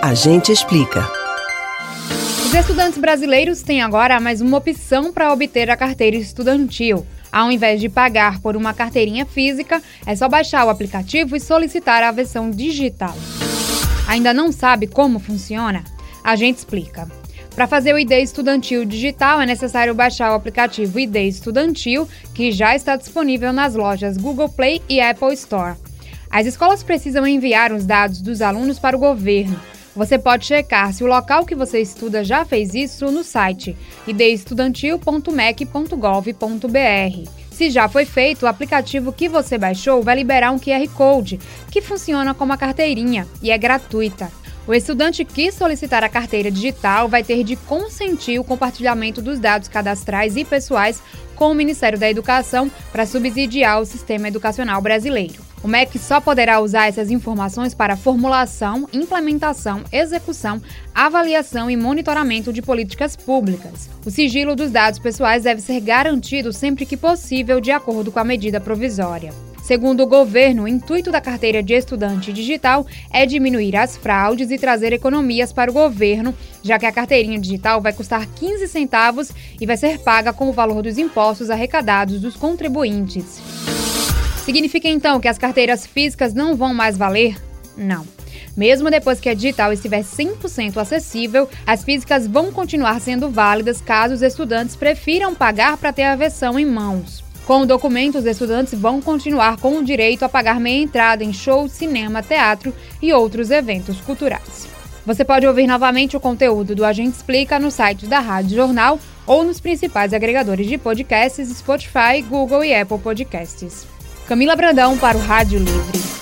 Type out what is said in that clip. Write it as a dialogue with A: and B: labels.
A: A gente explica.
B: Os estudantes brasileiros têm agora mais uma opção para obter a carteira estudantil. Ao invés de pagar por uma carteirinha física, é só baixar o aplicativo e solicitar a versão digital. Ainda não sabe como funciona? A gente explica. Para fazer o ID estudantil digital, é necessário baixar o aplicativo ID Estudantil, que já está disponível nas lojas Google Play e Apple Store. As escolas precisam enviar os dados dos alunos para o governo. Você pode checar se o local que você estuda já fez isso no site ideestudantil.mec.gov.br. Se já foi feito, o aplicativo que você baixou vai liberar um QR Code, que funciona como a carteirinha e é gratuita. O estudante que solicitar a carteira digital vai ter de consentir o compartilhamento dos dados cadastrais e pessoais com o Ministério da Educação para subsidiar o sistema educacional brasileiro. O MEC só poderá usar essas informações para formulação, implementação, execução, avaliação e monitoramento de políticas públicas. O sigilo dos dados pessoais deve ser garantido sempre que possível, de acordo com a medida provisória. Segundo o governo, o intuito da carteira de estudante digital é diminuir as fraudes e trazer economias para o governo, já que a carteirinha digital vai custar 15 centavos e vai ser paga com o valor dos impostos arrecadados dos contribuintes. Significa então que as carteiras físicas não vão mais valer? Não. Mesmo depois que a digital estiver 100% acessível, as físicas vão continuar sendo válidas caso os estudantes prefiram pagar para ter a versão em mãos. Com o documento, os estudantes vão continuar com o direito a pagar meia entrada em shows, cinema, teatro e outros eventos culturais. Você pode ouvir novamente o conteúdo do Agente Explica no site da Rádio Jornal ou nos principais agregadores de podcasts Spotify, Google e Apple Podcasts. Camila Brandão para o Rádio Livre.